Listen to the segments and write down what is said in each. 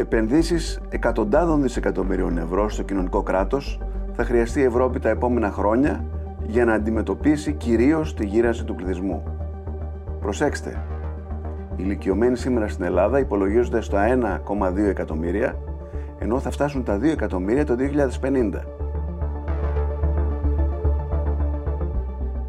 Επενδύσεις εκατοντάδων δισεκατομμυρίων ευρώ στο κοινωνικό κράτος θα χρειαστεί η Ευρώπη τα επόμενα χρόνια για να αντιμετωπίσει κυρίως τη γύρανση του πληθυσμού. Προσέξτε, οι ηλικιωμένοι σήμερα στην Ελλάδα υπολογίζονται στο 1,2 εκατομμύρια, ενώ θα φτάσουν τα 2 εκατομμύρια το 2050.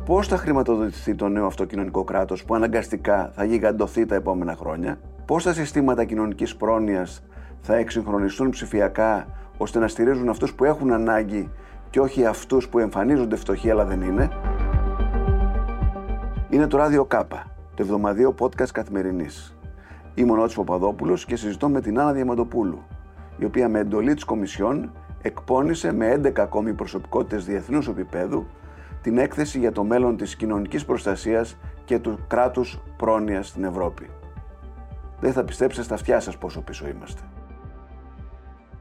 Πώς θα χρηματοδοτηθεί το νέο αυτοκοινωνικό κράτος που αναγκαστικά θα γιγαντωθεί τα επόμενα χρόνια, πώς τα συστήματα κοινωνικής πρόνοιας θα εξυγχρονιστούν ψηφιακά ώστε να στηρίζουν αυτούς που έχουν ανάγκη και όχι αυτούς που εμφανίζονται φτωχοί αλλά δεν είναι. Είναι το ράδιο Κάπα, το εβδομαδίο podcast καθημερινής. Είμαι ο Νότης Παπαδόπουλος και συζητώ με την Άννα Διαμαντοπούλου, η οποία με εντολή της Κομισιόν εκπώνησε με 11 ακόμη προσωπικότητες διεθνούς επίπεδου την έκθεση για το μέλλον της κοινωνικής προστασίας και του κράτους πρόνοιας στην Ευρώπη. Δεν θα πιστέψετε στα αυτιά σας πόσο πίσω είμαστε.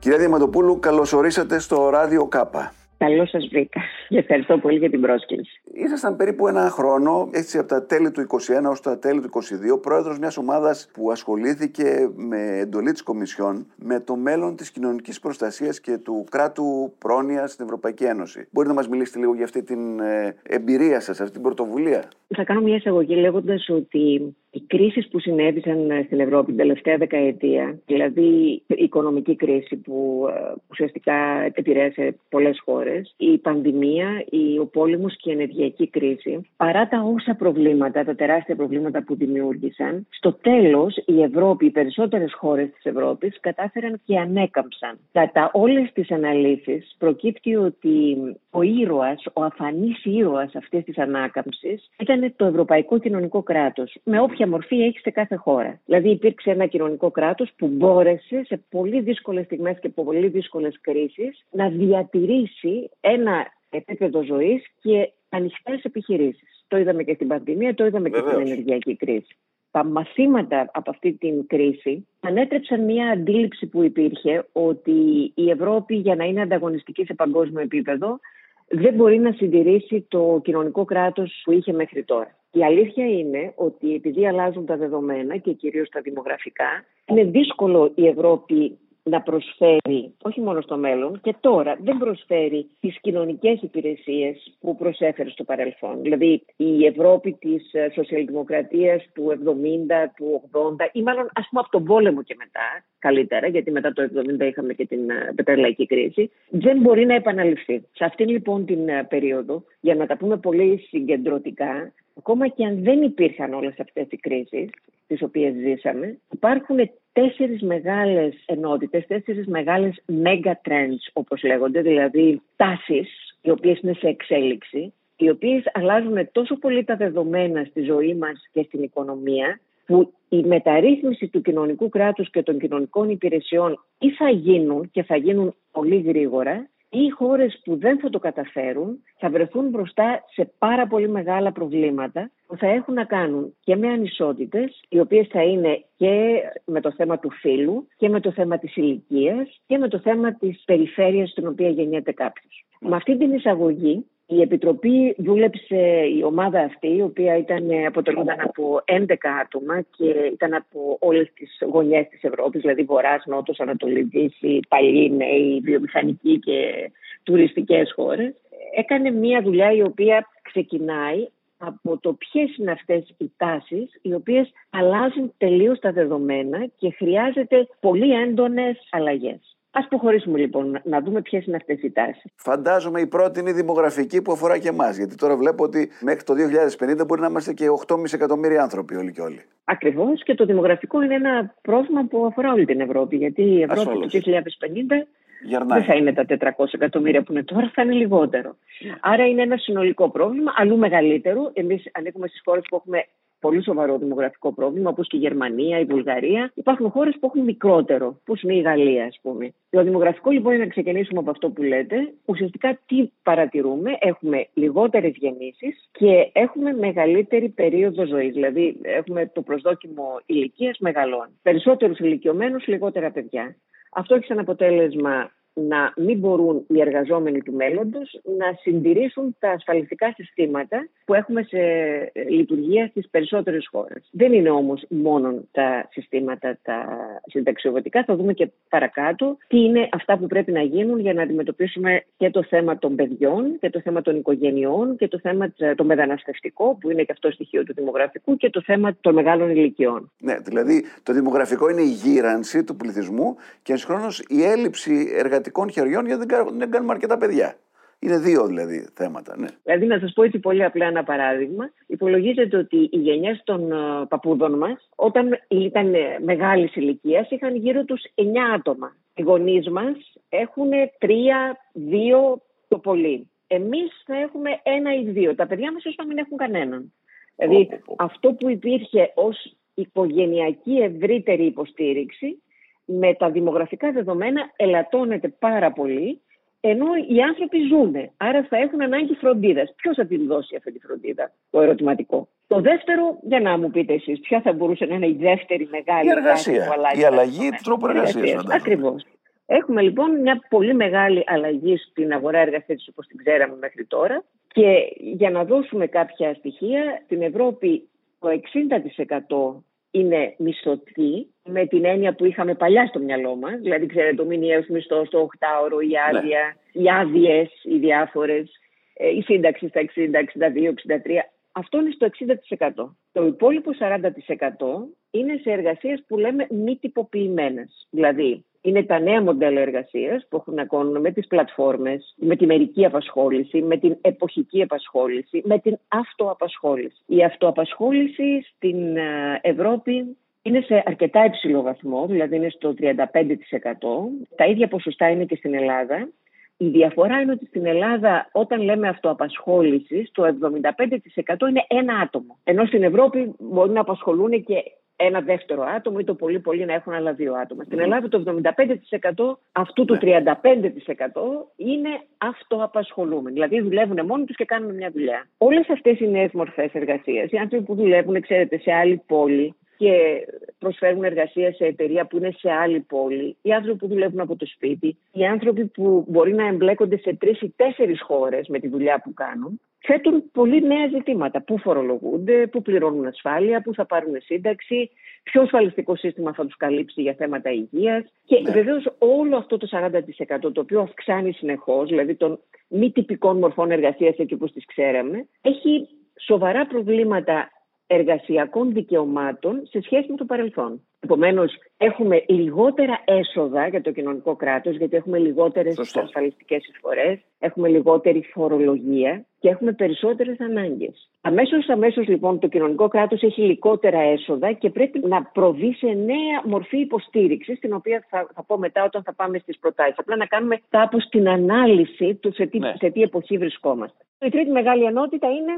Κυρία Διαμαντοπούλου, καλώς ορίσατε στο Ράδιο Κάπα. Καλώς σας βρήκα και ευχαριστώ πολύ για την πρόσκληση. Ήσασταν περίπου ένα χρόνο, έτσι από τα τέλη του 2021 ω τα τέλη του 2022, πρόεδρος μιας ομάδας που ασχολήθηκε με εντολή της Κομισιόν με το μέλλον της κοινωνικής προστασίας και του κράτου πρόνοια στην Ευρωπαϊκή Ένωση. Μπορείτε να μας μιλήσετε λίγο για αυτή την ε, εμπειρία σας, αυτή την πρωτοβουλία; Θα κάνω μια εισαγωγή λέγοντας ότι οι κρίσεις που συνέβησαν στην Ευρώπη την τελευταία δεκαετία, δηλαδή η οικονομική κρίση που ε, ουσιαστικά επηρέασε πολλές χώρες, η πανδημία, ο πόλεμος και η ενεργειακή κρίση, παρά τα όσα προβλήματα, τα τεράστια προβλήματα που δημιούργησαν, στο τέλος η Ευρώπη, οι περισσότερες χώρες της Ευρώπης κατάφεραν και ανέκαμψαν. Κατά όλες τις αναλύσεις προκύπτει ότι ο ήρωας, ο αφανής ήρωας αυτής της ανάκαμψης ήταν το Ευρωπαϊκό Κοινωνικό Κράτος, με όποια μορφή έχει σε κάθε χώρα. Δηλαδή υπήρξε ένα κοινωνικό κράτος που μπόρεσε σε πολύ δύσκολες στιγμές και πολύ δύσκολες κρίσεις να διατηρήσει ένα επίπεδο ζωής και ανοιχτές επιχειρήσεις. Το είδαμε και στην πανδημία, το είδαμε και στην ενεργειακή κρίση. Τα μαθήματα από αυτή την κρίση ανέτρεψαν μια αντίληψη που υπήρχε ότι η Ευρώπη για να είναι ανταγωνιστική σε παγκόσμιο επίπεδο δεν μπορεί να συντηρήσει το κοινωνικό κράτος που είχε μέχρι τώρα. Η αλήθεια είναι ότι επειδή αλλάζουν τα δεδομένα και κυρίως τα δημογραφικά, είναι δύσκολο η Ευρώπη να προσφέρει, όχι μόνο στο μέλλον, και τώρα δεν προσφέρει τις κοινωνικές υπηρεσίες που προσέφερε στο παρελθόν. Δηλαδή η Ευρώπη της ε, σοσιαλδημοκρατίας του 70, του 80 ή μάλλον ας πούμε από τον πόλεμο και μετά, καλύτερα, γιατί μετά το 70 είχαμε και την ε, πετρελαϊκή κρίση, δεν μπορεί να επαναληφθεί. Σε αυτήν λοιπόν την ε, περίοδο, για να τα πούμε πολύ συγκεντρωτικά, ακόμα και αν δεν υπήρχαν όλες αυτές οι κρίσεις τις οποίες ζήσαμε, υπάρχουν τέσσερις μεγάλες ενότητες, τέσσερις μεγάλες mega trends όπως λέγονται, δηλαδή τάσεις οι οποίες είναι σε εξέλιξη, οι οποίες αλλάζουν τόσο πολύ τα δεδομένα στη ζωή μας και στην οικονομία, που η μεταρρύθμιση του κοινωνικού κράτους και των κοινωνικών υπηρεσιών ή θα γίνουν και θα γίνουν πολύ γρήγορα ή οι χώρες που δεν θα το καταφέρουν θα βρεθούν μπροστά σε πάρα πολύ μεγάλα προβλήματα που θα έχουν να κάνουν και με ανισότητες, οι οποίες θα είναι και με το θέμα του φύλου και με το θέμα της ηλικίας και με το θέμα της περιφέρειας στην οποία γεννιέται κάποιος. Με αυτή την εισαγωγή η Επιτροπή δούλεψε, η ομάδα αυτή, η οποία ήταν, αποτελούνταν από 11 άτομα και ήταν από όλες τις γωνιές της Ευρώπης, δηλαδή Βορράς, Νότος, Ανατολή, Δύση, παλιοί, νέοι, βιομηχανικοί και τουριστικές χώρες. Έκανε μια δουλειά η οποία ξεκινάει από το ποιες είναι αυτές οι τάσεις οι οποίες αλλάζουν τελείως τα δεδομένα και χρειάζεται πολύ έντονες αλλαγές. Α προχωρήσουμε λοιπόν να δούμε ποιες είναι αυτές οι τάσεις. Φαντάζομαι η πρώτη είναι η δημογραφική που αφορά και εμάς. Γιατί τώρα βλέπω ότι μέχρι το 2050 μπορεί να είμαστε και 8,5 εκατομμύρια άνθρωποι όλοι και όλοι. Ακριβώς και το δημογραφικό είναι ένα πρόβλημα που αφορά όλη την Ευρώπη. Γιατί η Ευρώπη το 2050 Γερνάει. Δεν θα είναι τα 400 εκατομμύρια που είναι τώρα, θα είναι λιγότερο. Άρα είναι ένα συνολικό πρόβλημα, αλλού μεγαλύτερο. Εμείς ανήκουμε στις χώρες που έχουμε πολύ σοβαρό δημογραφικό πρόβλημα, όπως και η Γερμανία, η Βουλγαρία. Υπάρχουν χώρες που έχουν μικρότερο, όπως είναι η Γαλλία, ας πούμε. Το δημογραφικό λοιπόν είναι να ξεκινήσουμε από αυτό που λέτε. Ουσιαστικά τι παρατηρούμε, έχουμε λιγότερες γεννήσεις και έχουμε μεγαλύτερη περίοδο ζωής. Δηλαδή έχουμε το προσδόκιμο ηλικίας μεγαλών. Περισσότερους ηλικιωμένους, λιγότερα παιδιά. Αυτό έχει σαν αποτέλεσμα να μην μπορούν οι εργαζόμενοι του μέλλοντος να συντηρήσουν τα ασφαλιστικά συστήματα που έχουμε σε λειτουργία στις περισσότερες χώρες. Δεν είναι όμως μόνο τα συστήματα τα συνταξιοδοτικά, θα δούμε και παρακάτω τι είναι αυτά που πρέπει να γίνουν για να αντιμετωπίσουμε και το θέμα των παιδιών και το θέμα των οικογενειών και το θέμα το μεταναστευτικό που είναι και αυτό στοιχείο του δημογραφικού και το θέμα των μεγάλων ηλικιών. Ναι, δηλαδή το δημογραφικό είναι η γύρανση του πληθυσμού και συγχρόνω η έλλειψη εργατικών χεριών γιατί δεν κάνουμε αρκετά παιδιά. Είναι δύο δηλαδή θέματα. Ναι. Δηλαδή, να σας πω έτσι πολύ απλά ένα παράδειγμα. Υπολογίζεται ότι οι γενιές των uh, παππούδων μας, όταν ήταν μεγάλης ηλικίας, είχαν γύρω τους 9 άτομα. Οι γονείς μας έχουν 3, 2 το πολύ. Εμείς θα έχουμε ένα ή δύο. Τα παιδιά μας ίσω να μην έχουν κανέναν. Δηλαδή, αυτό που υπήρχε ως οικογενειακή ευρύτερη υποστήριξη, με τα δημογραφικά δεδομένα ελαττώνεται πάρα πολύ, ενώ οι άνθρωποι ζουν. Άρα θα έχουν ανάγκη φροντίδας. Ποιος θα την δώσει αυτή τη φροντίδα, το ερωτηματικό; Το δεύτερο, για να μου πείτε εσείς, ποια θα μπορούσε να είναι η δεύτερη μεγάλη η εργασία. Η αλλαγή του τρόπου εργασίας. Ακριβώς. Έχουμε λοιπόν μια πολύ μεγάλη αλλαγή στην αγορά εργασίας όπως την ξέραμε μέχρι τώρα. Και για να δώσουμε κάποια στοιχεία, στην Ευρώπη το 60% είναι μισθωτή, με την έννοια που είχαμε παλιά στο μυαλό μας. Δηλαδή, ξέρετε, ο μηνιαίο μισθό, το 8ωρο, η ναι. άδεια, ναι. οι άδειες, οι διάφορες, ε, η σύνταξη στα 60, 62, 63. Αυτό είναι στο 60%. Το υπόλοιπο 40% είναι σε εργασίες που λέμε μη τυποποιημένες. Δηλαδή, είναι τα νέα μοντέλα εργασίας που έχουν να κάνουν με τις πλατφόρμες, με τη μερική απασχόληση, με την εποχική απασχόληση, με την αυτοαπασχόληση. Η αυτοαπασχόληση στην ε, Ευρώπη είναι σε αρκετά υψηλό βαθμό, δηλαδή είναι στο 35%. Τα ίδια ποσοστά είναι και στην Ελλάδα. Η διαφορά είναι ότι στην Ελλάδα όταν λέμε αυτοαπασχόληση, το 75% είναι ένα άτομο. Ενώ στην Ευρώπη μπορεί να απασχολούν και ένα δεύτερο άτομο ή το πολύ πολύ να έχουν άλλα δύο άτομα. Στην Ελλάδα το 75% αυτού του 35% είναι αυτοαπασχολούμενοι. Δηλαδή δουλεύουν μόνοι τους και κάνουν μια δουλειά. Όλες αυτές οι νέες μορφές εργασίας, οι άνθρωποι που δουλεύουν, ξέρετε, σε άλλη πόλη, και προσφέρουν εργασία σε εταιρεία που είναι σε άλλη πόλη, οι άνθρωποι που δουλεύουν από το σπίτι, οι άνθρωποι που μπορεί να εμπλέκονται σε τρεις ή τέσσερις χώρες με τη δουλειά που κάνουν, θέτουν πολύ νέα ζητήματα. Πού φορολογούνται, πού πληρώνουν ασφάλεια, πού θα πάρουν σύνταξη, ποιο ασφαλιστικό σύστημα θα τους καλύψει για θέματα υγείας. Και ναι. βεβαίως όλο αυτό το 40% το οποίο αυξάνει συνεχώς, δηλαδή των μη τυπικών μορφών εργασίας έτσι όπω τις ξέραμε, έχει σοβαρά προβλήματα εργασιακών δικαιωμάτων σε σχέση με το παρελθόν. Επομένως, έχουμε λιγότερα έσοδα για το κοινωνικό κράτος, γιατί έχουμε λιγότερες ασφαλιστικές εισφορές, έχουμε λιγότερη φορολογία και έχουμε περισσότερες ανάγκες. Αμέσως, αμέσως λοιπόν, το κοινωνικό κράτος έχει λιγότερα έσοδα και πρέπει να προβεί σε νέα μορφή υποστήριξης, την οποία θα, θα πω μετά όταν θα πάμε στις προτάσεις. Απλά να κάνουμε κάπως την ανάλυση του σε τι, ναι. σε τι εποχή βρισκόμαστε. Η τρίτη μεγάλη ενότητα είναι.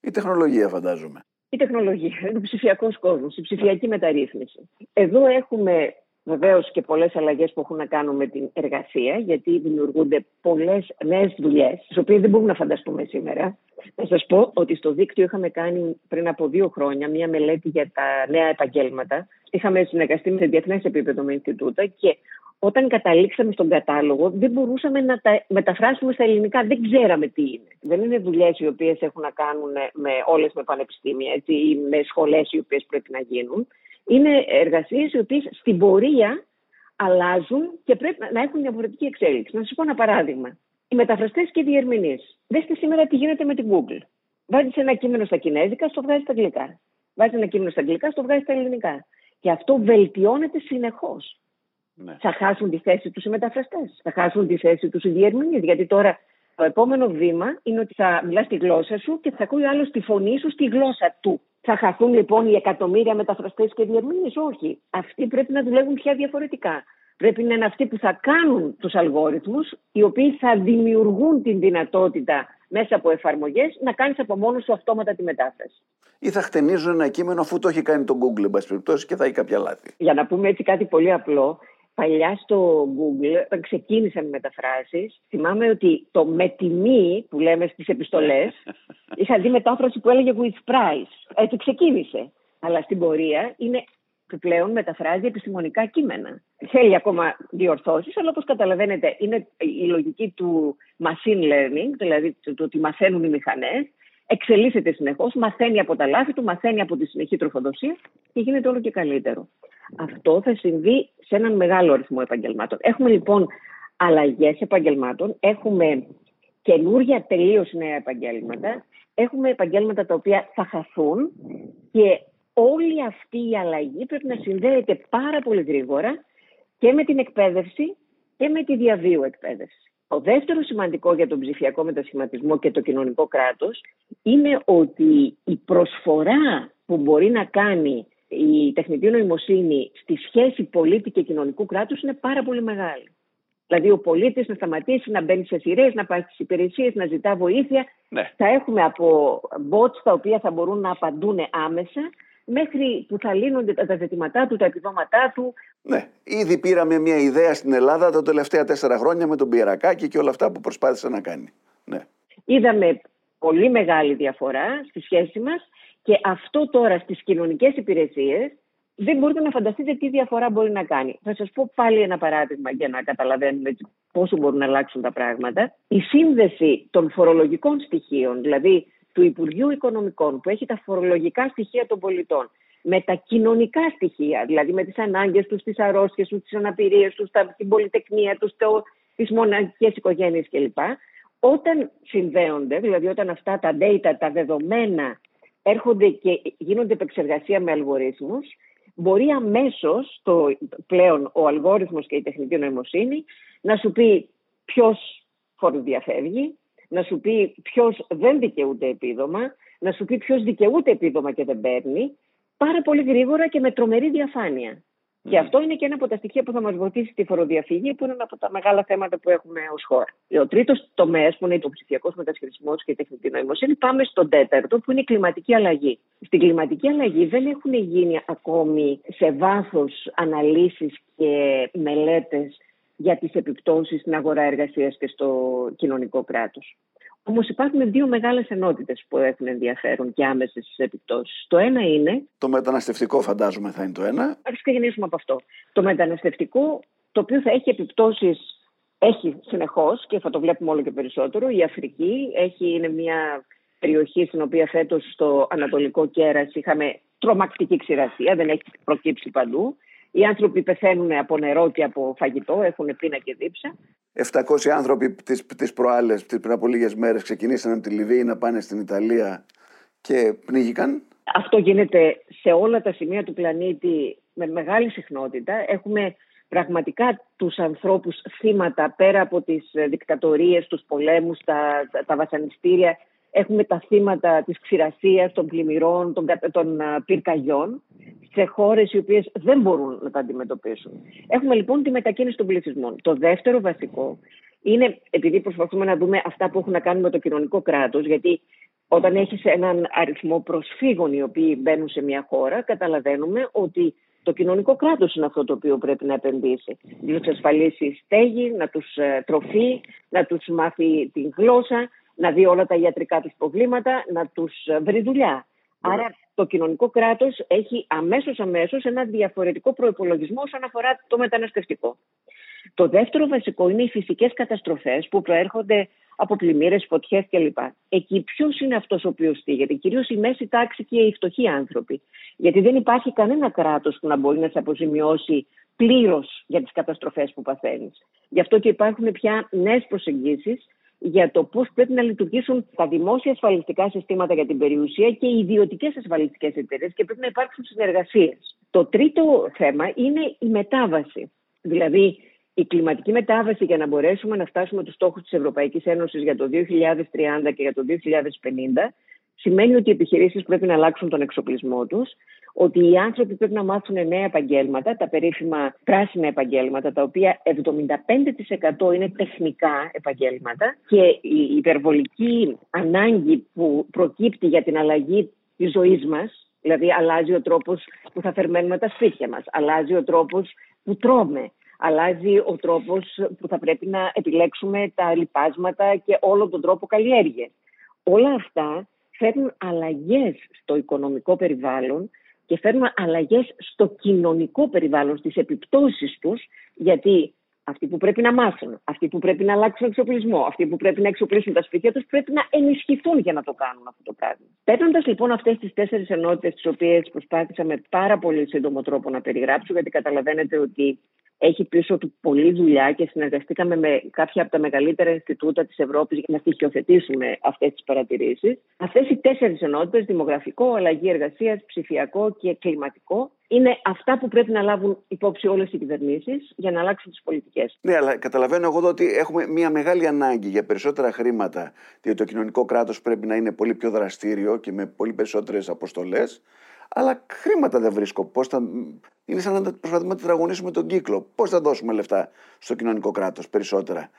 Η τεχνολογία, φαντάζομαι η τεχνολογία, είναι ο ψηφιακό κόσμος, η ψηφιακή μεταρρύθμιση. Εδώ έχουμε βεβαίως και πολλές αλλαγές που έχουν να κάνουν με την εργασία, γιατί δημιουργούνται πολλές νέες δουλειές, τις οποίες δεν μπορούμε να φανταστούμε σήμερα. Να σας πω ότι στο δίκτυο είχαμε κάνει πριν από δύο χρόνια μία μελέτη για τα νέα επαγγέλματα. Είχαμε συνεργαστεί σε διεθνές επίπεδο με Ινστιτούτα και όταν καταλήξαμε στον κατάλογο, δεν μπορούσαμε να τα μεταφράσουμε στα ελληνικά. Δεν ξέραμε τι είναι. Δεν είναι δουλειές οι οποίες έχουν να κάνουν με όλες με πανεπιστήμια έτσι, ή με σχολές οι οποίες πρέπει να γίνουν. Είναι εργασίες οι οποίες στην πορεία αλλάζουν και πρέπει να έχουν διαφορετική εξέλιξη. Να σας πω ένα παράδειγμα. Οι μεταφραστές και οι διερμηνείς. Δέστε σήμερα τι γίνεται με την Google. Βάζεις ένα κείμενο στα κινέζικα, στο βγάζεις στα αγγλικά. Βάζεις ένα κείμενο στα αγγλικά, στο βγάζεις στα ελληνικά. Και αυτό βελτιώνεται συνεχώς ναι. θα χάσουν τη θέση τους οι μεταφραστές. Θα χάσουν τη θέση τους οι διερμηνείς. Γιατί τώρα το επόμενο βήμα είναι ότι θα μιλάς τη γλώσσα σου και θα ακούει άλλος τη φωνή σου στη γλώσσα του. Θα χαθούν λοιπόν οι εκατομμύρια μεταφραστές και διερμηνείς; Όχι. Αυτοί πρέπει να δουλεύουν πια διαφορετικά. Πρέπει να είναι αυτοί που θα κάνουν τους αλγόριθμους, οι οποίοι θα δημιουργούν την δυνατότητα μέσα από εφαρμογές να κάνεις από μόνος σου αυτόματα τη μετάφραση. Ή θα χτενίζουν ένα κείμενο αφού το έχει κάνει το Google, εν πάση περιπτώσει, και θα έχει κάποια λάθη. Για να πούμε έτσι κάτι πολύ απλό, παλιά στο Google, όταν ξεκίνησαν οι μεταφράσεις, θυμάμαι ότι το με τιμή που λέμε στις επιστολές, είχα δει μετάφραση που έλεγε with price. Έτσι ξεκίνησε. Αλλά στην πορεία είναι πλέον μεταφράζει επιστημονικά κείμενα. Θέλει ακόμα διορθώσεις, αλλά όπως καταλαβαίνετε, είναι η λογική του machine learning, δηλαδή το ότι μαθαίνουν οι μηχανές, εξελίσσεται συνεχώς, μαθαίνει από τα λάθη του, μαθαίνει από τη συνεχή τροφοδοσία και γίνεται όλο και καλύτερο. Αυτό θα συμβεί σε έναν μεγάλο αριθμό επαγγελμάτων. Έχουμε λοιπόν αλλαγές επαγγελμάτων, έχουμε καινούργια τελείως νέα επαγγέλματα, έχουμε επαγγέλματα τα οποία θα χαθούν και όλη αυτή η αλλαγή πρέπει να συνδέεται πάρα πολύ γρήγορα και με την εκπαίδευση και με τη διαβίου εκπαίδευση. Το δεύτερος σημαντικό για τον ψηφιακό μετασχηματισμό και το κοινωνικό κράτος είναι ότι η προσφορά που μπορεί να κάνει η τεχνητή νοημοσύνη στη σχέση πολίτη και κοινωνικού κράτους είναι πάρα πολύ μεγάλη. Δηλαδή ο πολίτης να σταματήσει να μπαίνει σε σειρές, να πάει στις υπηρεσίες, να ζητά βοήθεια. Ναι. Θα έχουμε από bots τα οποία θα μπορούν να απαντούν άμεσα μέχρι που θα λύνονται τα ζητήματά του, τα επιδόματά του. Ναι, ήδη πήραμε μια ιδέα στην Ελλάδα τα τελευταία τέσσερα χρόνια με τον Πιερακάκη και όλα αυτά που προσπάθησε να κάνει. Ναι. Είδαμε πολύ μεγάλη διαφορά στη σχέση μας και αυτό τώρα στις κοινωνικές υπηρεσίες δεν μπορείτε να φανταστείτε τι διαφορά μπορεί να κάνει. Θα σας πω πάλι ένα παράδειγμα για να καταλαβαίνουμε πόσο μπορούν να αλλάξουν τα πράγματα. Η σύνδεση των φορολογικών στοιχείων, δηλαδή του Υπουργείου Οικονομικών που έχει τα φορολογικά στοιχεία των πολιτών με τα κοινωνικά στοιχεία, δηλαδή με τις ανάγκες τους, τις αρρώστιες τους, τις αναπηρίες τους, την πολυτεχνία τους, το, τις μοναδικές οικογένειες κλπ. Όταν συνδέονται, δηλαδή όταν αυτά τα data, τα δεδομένα έρχονται και γίνονται επεξεργασία με αλγορίθμους, μπορεί αμέσως το, πλέον ο αλγόριθμος και η τεχνητή νοημοσύνη να σου πει ποιος φοροδιαφεύγει, να σου πει ποιος δεν δικαιούται επίδομα, να σου πει ποιος δικαιούται επίδομα και δεν παίρνει, πάρα πολύ γρήγορα και με τρομερή διαφάνεια. Και αυτό είναι και ένα από τα στοιχεία που θα μας βοηθήσει στη φοροδιαφυγή, που είναι ένα από τα μεγάλα θέματα που έχουμε ως χώρα. Ο τρίτος τομέας, που είναι το ψηφιακό μετασχετισμός και η τεχνητή νοημοσύνη, πάμε στον τέταρτο, που είναι η κλιματική αλλαγή. Στην κλιματική αλλαγή δεν έχουν γίνει ακόμη σε βάθος αναλύσεις και μελέτες για τις επιπτώσεις στην αγορά εργασίας και στο κοινωνικό κράτος. Όμως υπάρχουν δύο μεγάλες ενότητες που έχουν ενδιαφέρον και άμεσες επιπτώσεις. Το ένα είναι. Το μεταναστευτικό, φαντάζομαι, θα είναι το ένα. Α ξεκινήσουμε από αυτό. Το μεταναστευτικό, το οποίο θα έχει επιπτώσεις, έχει συνεχώς και θα το βλέπουμε όλο και περισσότερο. Η Αφρική έχει, είναι μια περιοχή στην οποία φέτος στο Ανατολικό Κέρας είχαμε τρομακτική ξηρασία, δεν έχει προκύψει παντού. Οι άνθρωποι πεθαίνουν από νερό και από φαγητό, έχουν πείνα και δίψα. 700 άνθρωποι τις, τις προάλλες, πριν από λίγες μέρες, ξεκινήσαν από τη Λιβύη να πάνε στην Ιταλία και πνίγηκαν. Αυτό γίνεται σε όλα τα σημεία του πλανήτη με μεγάλη συχνότητα. Έχουμε πραγματικά τους ανθρώπους θύματα πέρα από τις δικτατορίες, τους πολέμους, τα, τα βασανιστήρια Έχουμε τα θύματα της ξηρασίας, των πλημμυρών, των, των πυρκαγιών σε χώρες οι οποίες δεν μπορούν να τα αντιμετωπίσουν. Έχουμε λοιπόν τη μετακίνηση των πληθυσμών. Το δεύτερο βασικό είναι, επειδή προσπαθούμε να δούμε αυτά που έχουν να κάνουν με το κοινωνικό κράτος, γιατί όταν έχεις έναν αριθμό προσφύγων οι οποίοι μπαίνουν σε μια χώρα, καταλαβαίνουμε ότι το κοινωνικό κράτος είναι αυτό το οποίο πρέπει να επενδύσει. Να τους ασφαλίσει στέγη, να τους ε, τροφεί, να τους μάθει την γλώσσα, να δει όλα τα ιατρικά τους προβλήματα, να τους ε, βρει δουλειά. Ναι. Άρα το κοινωνικό κράτος έχει αμέσως αμέσως ένα διαφορετικό προϋπολογισμό όσον αφορά το μεταναστευτικό. Το δεύτερο βασικό είναι οι φυσικές καταστροφές που προέρχονται από πλημμύρες, φωτιές κλπ. Εκεί ποιος είναι αυτός ο οποίος στήγεται, κυρίως η μέση τάξη και οι φτωχοί άνθρωποι. Γιατί δεν υπάρχει κανένα κράτος που να μπορεί να σε αποζημιώσει πλήρως για τις καταστροφές που παθαίνεις. Γι' αυτό και υπάρχουν πια νέες προσεγγίσεις για το πώς πρέπει να λειτουργήσουν τα δημόσια ασφαλιστικά συστήματα για την περιουσία και οι ιδιωτικές ασφαλιστικές εταιρείες και πρέπει να υπάρξουν συνεργασίες. Το τρίτο θέμα είναι η μετάβαση. Δηλαδή, η κλιματική μετάβαση για να μπορέσουμε να φτάσουμε τους στόχους της Ευρωπαϊκής Ένωσης για το 2030 και για το 2050 σημαίνει ότι οι επιχειρήσεις πρέπει να αλλάξουν τον εξοπλισμό τους, ότι οι άνθρωποι πρέπει να μάθουν νέα επαγγέλματα, τα περίφημα πράσινα επαγγέλματα, τα οποία 75% είναι τεχνικά επαγγέλματα και η υπερβολική ανάγκη που προκύπτει για την αλλαγή της ζωής μας, δηλαδή αλλάζει ο τρόπος που θα φερμένουμε τα σπίτια μας, αλλάζει ο τρόπος που τρώμε, αλλάζει ο τρόπος που θα πρέπει να επιλέξουμε τα λοιπάσματα και όλο τον τρόπο καλλιέργειας. Όλα αυτά φέρνουν αλλαγές στο οικονομικό περιβάλλον και φέρνουμε αλλαγές στο κοινωνικό περιβάλλον, στις επιπτώσεις τους, γιατί αυτοί που πρέπει να μάθουν, αυτοί που πρέπει να αλλάξουν εξοπλισμό, αυτοί που πρέπει να εξοπλίσουν τα σπίτια τους, πρέπει να ενισχυθούν για να το κάνουν αυτό το πράγμα. Παίρνοντα λοιπόν αυτές τις τέσσερις ενότητες, τις οποίες προσπάθησα με πάρα πολύ σύντομο τρόπο να περιγράψω, γιατί καταλαβαίνετε ότι έχει πίσω του πολλή δουλειά και συνεργαστήκαμε με κάποια από τα μεγαλύτερα Ινστιτούτα της Ευρώπης για να στοιχειοθετήσουμε αυτές τις παρατηρήσεις. Αυτές οι τέσσερις ενότητες, δημογραφικό, αλλαγή εργασίας, ψηφιακό και κλιματικό, είναι αυτά που πρέπει να λάβουν υπόψη όλες οι κυβερνήσεις για να αλλάξουν τις πολιτικές. Ναι, αλλά καταλαβαίνω εγώ ότι έχουμε μια μεγάλη ανάγκη για περισσότερα χρήματα, διότι το κοινωνικό κράτος πρέπει να είναι πολύ πιο δραστήριο και με πολύ περισσότερες αποστολές. Αλλά χρήματα δεν βρίσκω. Πώς θα... Είναι σαν να προσπαθούμε να τετραγωνίσουμε τον κύκλο. Πώς θα δώσουμε λεφτά στο κοινωνικό κράτος περισσότερα;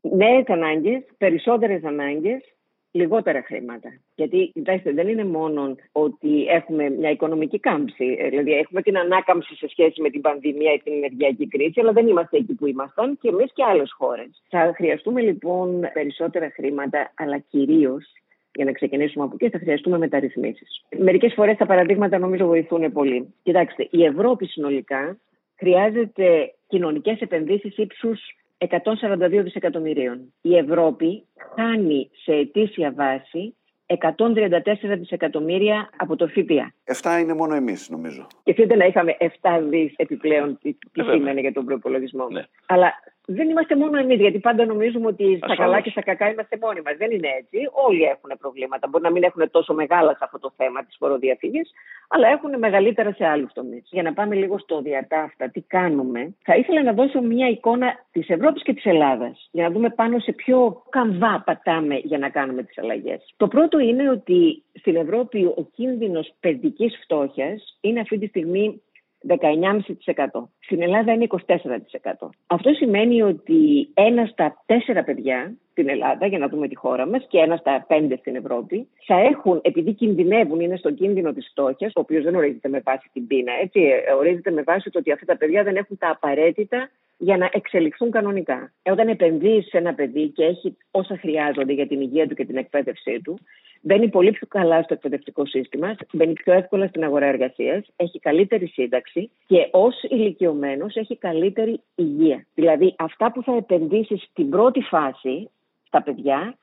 Νέες ανάγκες, περισσότερες ανάγκες, λιγότερα χρήματα. Γιατί, κοιτάξτε, δεν είναι μόνο ότι έχουμε μια οικονομική κάμψη. Δηλαδή, έχουμε την ανάκαμψη σε σχέση με την πανδημία ή την ενεργειακή κρίση, αλλά δεν είμαστε εκεί που ήμασταν και εμείς και άλλες χώρες. Θα χρειαστούμε λοιπόν περισσότερα χρήματα, αλλά κυρίως για να ξεκινήσουμε από εκεί, θα χρειαστούμε μεταρρυθμίσεις. Μερικές φορές τα παραδείγματα νομίζω βοηθούν πολύ. Κοιτάξτε, η Ευρώπη συνολικά χρειάζεται κοινωνικές επενδύσεις ύψους 142 δισεκατομμυρίων. Η Ευρώπη χάνει σε ετήσια βάση 134 δισεκατομμύρια από το ΦΠΑ. 7 είναι μόνο εμείς, νομίζω. Και θέλετε να είχαμε 7 δις επιπλέον, τι, τι ε, σημαίνει για τον προπολογισμό. Ναι. Αλλά δεν είμαστε μόνο εμείς, γιατί πάντα νομίζουμε ότι στα καλά και στα κακά είμαστε μόνοι μας. Δεν είναι έτσι. Όλοι έχουν προβλήματα. Μπορεί να μην έχουν τόσο μεγάλα σε αυτό το θέμα της φοροδιαφυγής, αλλά έχουν μεγαλύτερα σε άλλους τομείς. Για να πάμε λίγο στο διατάφτα, τι κάνουμε, θα ήθελα να δώσω μια εικόνα της Ευρώπης και της Ελλάδας, για να δούμε πάνω σε ποιο καμβά πατάμε για να κάνουμε τις αλλαγές. Το πρώτο είναι ότι στην Ευρώπη ο κίνδυνος παιδικής φτώχειας είναι αυτή τη στιγμή 19,5%. Στην Ελλάδα είναι 24%. Αυτό σημαίνει ότι ένα στα τέσσερα παιδιά στην Ελλάδα, για να δούμε τη χώρα μας, και ένα στα πέντε στην Ευρώπη, θα έχουν, επειδή κινδυνεύουν, είναι στον κίνδυνο της φτώχειας, ο οποίος δεν ορίζεται με βάση την πείνα, έτσι, ε, ορίζεται με βάση το ότι αυτά τα παιδιά δεν έχουν τα απαραίτητα για να εξελιχθούν κανονικά. Ε, όταν επενδύεις σε ένα παιδί και έχει όσα χρειάζονται για την υγεία του και την εκπαίδευσή του, μπαίνει πολύ πιο καλά στο εκπαιδευτικό σύστημα, μπαίνει πιο εύκολα στην αγορά εργασίας, έχει καλύτερη σύνταξη και ως ηλικιωμένος έχει καλύτερη υγεία. Δηλαδή, αυτά που θα επενδύσεις στην πρώτη φάση στα παιδιά,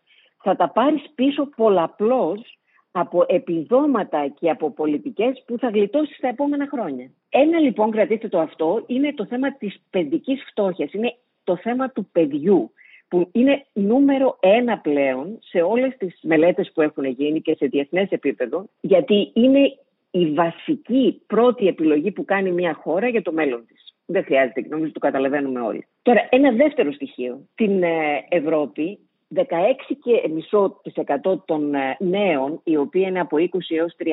θα τα πάρεις πίσω πολλαπλώς από επιδόματα και από πολιτικές που θα γλιτώσεις τα επόμενα χρόνια. Ένα λοιπόν, κρατήστε το αυτό, είναι το θέμα της παιδικής φτώχειας, είναι το θέμα του παιδιού που είναι νούμερο ένα πλέον σε όλες τις μελέτες που έχουν γίνει και σε διεθνές επίπεδο, γιατί είναι η βασική πρώτη επιλογή που κάνει μια χώρα για το μέλλον της. Δεν χρειάζεται, νομίζω το καταλαβαίνουμε όλοι. Τώρα, ένα δεύτερο στοιχείο. Στην ε, Ευρώπη 16,5% των ε, νέων, οι οποίοι είναι από 20 έως 34,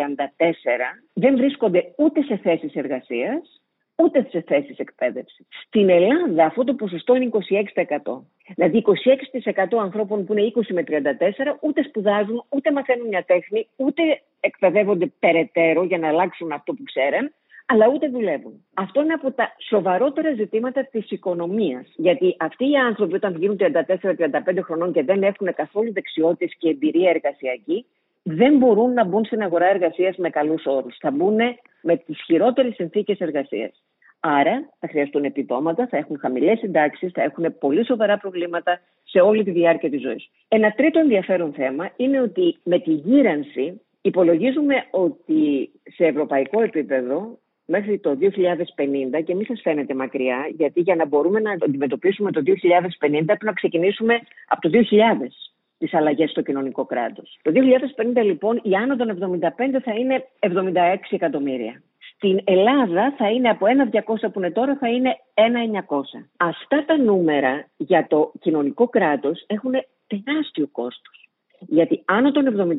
δεν βρίσκονται ούτε σε θέσεις εργασίας, ούτε σε θέσεις εκπαίδευσης. Στην Ελλάδα αυτό το ποσοστό είναι 26%. Δηλαδή 26% ανθρώπων που είναι 20 με 34 ούτε σπουδάζουν, ούτε μαθαίνουν μια τέχνη, ούτε εκπαιδεύονται περαιτέρω για να αλλάξουν αυτό που ξέρουν, αλλά ούτε δουλεύουν. Αυτό είναι από τα σοβαρότερα ζητήματα της οικονομίας. Γιατί αυτοί οι άνθρωποι, όταν γίνουν 34-35 χρονών και δεν έχουν καθόλου δεξιότητες και εμπειρία εργασιακή, δεν μπορούν να μπουν στην αγορά εργασίας με καλούς όρους. Θα μπουν με τις χειρότερες συνθήκες εργασίας. Άρα θα χρειαστούν επιδόματα, θα έχουν χαμηλές συντάξεις, θα έχουν πολύ σοβαρά προβλήματα σε όλη τη διάρκεια της ζωής. Ένα τρίτο ενδιαφέρον θέμα είναι ότι με τη γύρανση υπολογίζουμε ότι σε ευρωπαϊκό επίπεδο μέχρι το 2050 και μη σας φαίνεται μακριά, γιατί για να μπορούμε να αντιμετωπίσουμε το 2050 πρέπει να ξεκινήσουμε από το 2000 τις αλλαγές στο κοινωνικό κράτος. Το 2050 λοιπόν η άνω των 75 θα είναι 76 εκατομμύρια. Στην Ελλάδα θα είναι από 1.200 που είναι τώρα θα είναι 1.900. Αυτά τα νούμερα για το κοινωνικό κράτος έχουν τεράστιο κόστος. Γιατί άνω των 75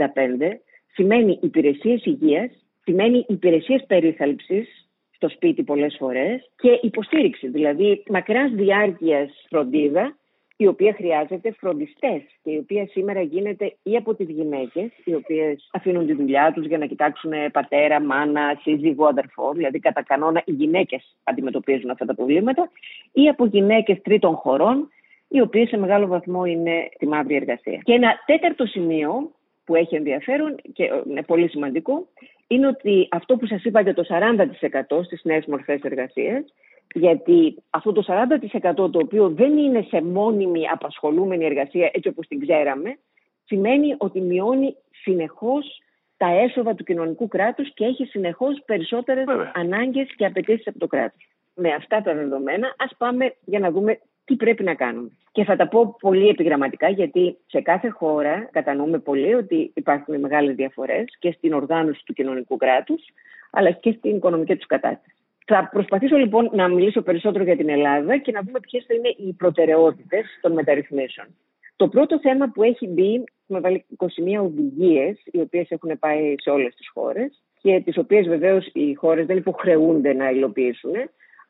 σημαίνει υπηρεσίες υγείας, σημαίνει υπηρεσίες περίθαλψης στο σπίτι πολλές φορές και υποστήριξη, δηλαδή μακράς διάρκειας φροντίδα η οποία χρειάζεται φροντιστές και η οποία σήμερα γίνεται ή από τις γυναίκες οι οποίες αφήνουν τη δουλειά τους για να κοιτάξουν πατέρα, μάνα, σύζυγο, αδερφό, δηλαδή κατά κανόνα οι γυναίκες αντιμετωπίζουν αυτά τα προβλήματα ή από γυναίκες τρίτων χωρών οι οποίες σε μεγάλο βαθμό είναι στη μαύρη εργασία. Και ένα τέταρτο σημείο που έχει ενδιαφέρον και είναι πολύ σημαντικό είναι ότι αυτό που σας είπα για το 40% στις νέες μορφές εργασίας, γιατί αυτό το 40% το οποίο δεν είναι σε μόνιμη απασχολούμενη εργασία έτσι όπως την ξέραμε, σημαίνει ότι μειώνει συνεχώς τα έσοδα του κοινωνικού κράτους και έχει συνεχώς περισσότερες Βέβαια. ανάγκες και απαιτήσεις από το κράτος. Με αυτά τα δεδομένα ας πάμε για να δούμε τι πρέπει να κάνουμε. Και θα τα πω πολύ επιγραμματικά, γιατί σε κάθε χώρα κατανοούμε πολύ ότι υπάρχουν μεγάλες διαφορές και στην οργάνωση του κοινωνικού κράτους, αλλά και στην οικονομική τους κατάσταση. Θα προσπαθήσω λοιπόν να μιλήσω περισσότερο για την Ελλάδα και να δούμε ποιες θα είναι οι προτεραιότητες των μεταρρυθμίσεων. Το πρώτο θέμα που έχει μπει, έχουμε βάλει 21 οδηγίες, οι οποίες έχουν πάει σε όλες τις χώρες και τις οποίες βεβαίως οι χώρες δεν υποχρεούνται να υλοποιήσουν,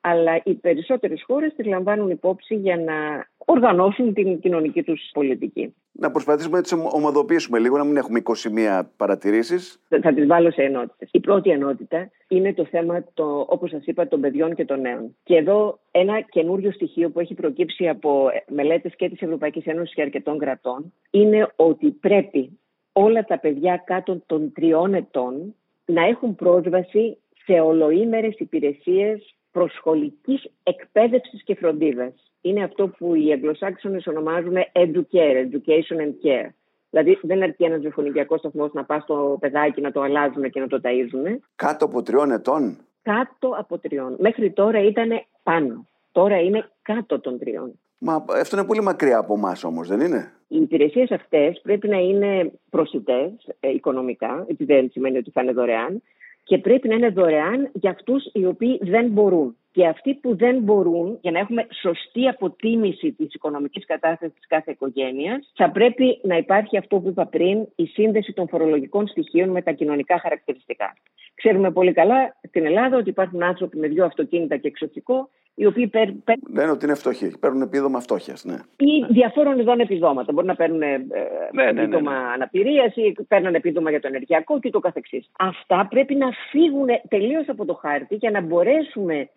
αλλά οι περισσότερες χώρες τις λαμβάνουν υπόψη για να οργανώσουν την κοινωνική τους πολιτική. Να προσπαθήσουμε να τις ομοδοποιήσουμε λίγο, να μην έχουμε 21 παρατηρήσεις. Θα τις βάλω σε ενότητες. Η πρώτη ενότητα είναι το θέμα, το, όπως σας είπα, των παιδιών και των νέων. Και εδώ ένα καινούριο στοιχείο που έχει προκύψει από μελέτες και της Ευρωπαϊκής Ένωσης και αρκετών κρατών είναι ότι πρέπει όλα τα παιδιά κάτω των τριών ετών να έχουν πρόσβαση σε ολοήμερες υπηρεσίες προσχολικής εκπαίδευσης και φροντίδας. Είναι αυτό που οι Αγγλοσάξονες ονομάζουν educare, education and care. Δηλαδή δεν αρκεί ένας βιοφωνικιακό σταθμός να πας στο παιδάκι να το αλλάζουν και να το ταΐζουν. Κάτω από τριών ετών. Κάτω από τριών. Μέχρι τώρα ήταν πάνω. Τώρα είναι κάτω των τριών. Μα αυτό είναι πολύ μακριά από εμάς όμως, δεν είναι; Οι υπηρεσίες αυτές πρέπει να είναι προσιτές ε, οικονομικά, επειδή δεν σημαίνει ότι θα είναι δωρεάν, και πρέπει να είναι δωρεάν για αυτούς οι οποίοι δεν μπορούν. Και αυτοί που δεν μπορούν, για να έχουμε σωστή αποτίμηση της οικονομικής κατάστασης της κάθε οικογένειας, θα πρέπει να υπάρχει αυτό που είπα πριν, η σύνδεση των φορολογικών στοιχείων με τα κοινωνικά χαρακτηριστικά. Ξέρουμε πολύ καλά στην Ελλάδα ότι υπάρχουν άνθρωποι με δύο αυτοκίνητα και εξωτικό, οι οποίοι παίρνουν. Λένε ότι είναι φτωχοί. Παίρνουν επίδομα φτώχειας. Ναι. ή διαφόρων ειδών επιδόματα. Μπορεί να παίρνουν ε, ναι, ναι, ναι, επίδομα ναι, αναπηρίας ή παίρνουν επίδομα για το ενεργειακό και το καθεξής. Αυτά πρέπει να φύγουν τελείως από το χάρτη για να μπορέσουμε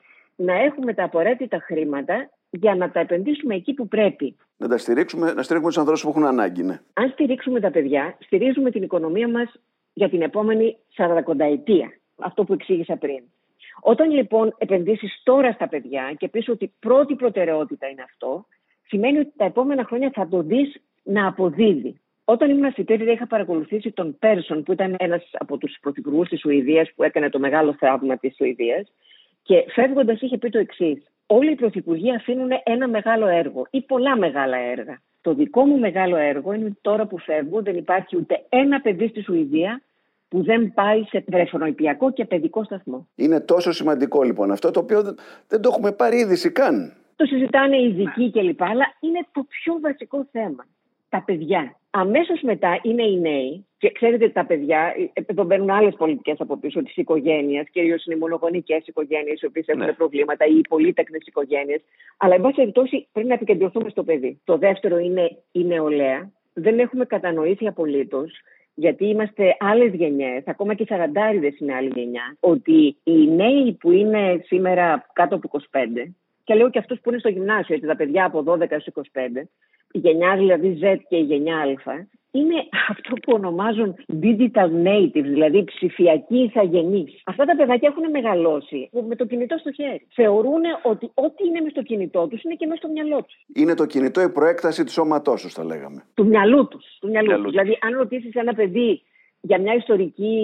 να έχουμε τα απαραίτητα χρήματα για να τα επενδύσουμε εκεί που πρέπει. Να τα στηρίξουμε, να στηρίξουμε τους ανθρώπους που έχουν ανάγκη, ναι. Αν στηρίξουμε τα παιδιά, στηρίζουμε την οικονομία μας για την επόμενη 40 ετία. Αυτό που εξήγησα πριν. Όταν λοιπόν επενδύσεις τώρα στα παιδιά και πεις ότι πρώτη προτεραιότητα είναι αυτό, σημαίνει ότι τα επόμενα χρόνια θα το δεις να αποδίδει. Όταν ήμουν φοιτήτρια, είχα παρακολουθήσει τον Πέρσον, που ήταν ένας από τους πρωθυπουργούς της Σουηδίας, που έκανε το μεγάλο θαύμα της Σουηδίας. Και φεύγοντας, είχε πει το εξής: Όλοι οι πρωθυπουργοί αφήνουν ένα μεγάλο έργο ή πολλά μεγάλα έργα. Το δικό μου μεγάλο έργο είναι ότι τώρα που φεύγω δεν υπάρχει ούτε ένα παιδί στη Σουηδία που δεν πάει σε βρεφονοϊπιακό και παιδικό σταθμό. Είναι τόσο σημαντικό λοιπόν αυτό το οποίο δεν το έχουμε πάρει είδηση καν. Το συζητάνε οι ειδικοί κλπ. Αλλά είναι το πιο βασικό θέμα. Τα παιδιά. Αμέσως μετά είναι οι νέοι. Και ξέρετε, τα παιδιά, εδώ μπαίνουν άλλες πολιτικές από πίσω της οικογένειας, κυρίως είναι οι μονογονικές οικογένειες, οι οποίες έχουν ναι. προβλήματα, ή οι πολύτεκνε οικογένειες. Αλλά, εν πάση περιπτώσει, πρέπει να επικεντρωθούμε στο παιδί. Το δεύτερο είναι η νεολαία. Δεν έχουμε κατανοήσει απολύτως γιατί είμαστε άλλες γενιές, ακόμα και οι σαραντάριδες είναι άλλη γενιά, ότι οι νέοι που είναι σήμερα κάτω από 25, και λέω και αυτούς που είναι στο γυμνάσιο, έτσι, τα παιδιά από 12 έως 25, η γενιά δηλαδή Z και η γενιά Α, είναι αυτό που ονομάζουν digital natives, δηλαδή ψηφιακοί ηθαγενείς. Αυτά τα παιδάκια έχουν μεγαλώσει με το κινητό στο χέρι. Θεωρούν ότι ό,τι είναι μες στο κινητό τους είναι και μέσα στο μυαλό τους. Είναι το κινητό η προέκταση του σώματός τους, θα λέγαμε. Του μυαλού τους. Του μυαλού Δηλαδή, αν ρωτήσεις ένα παιδί για μια ιστορική,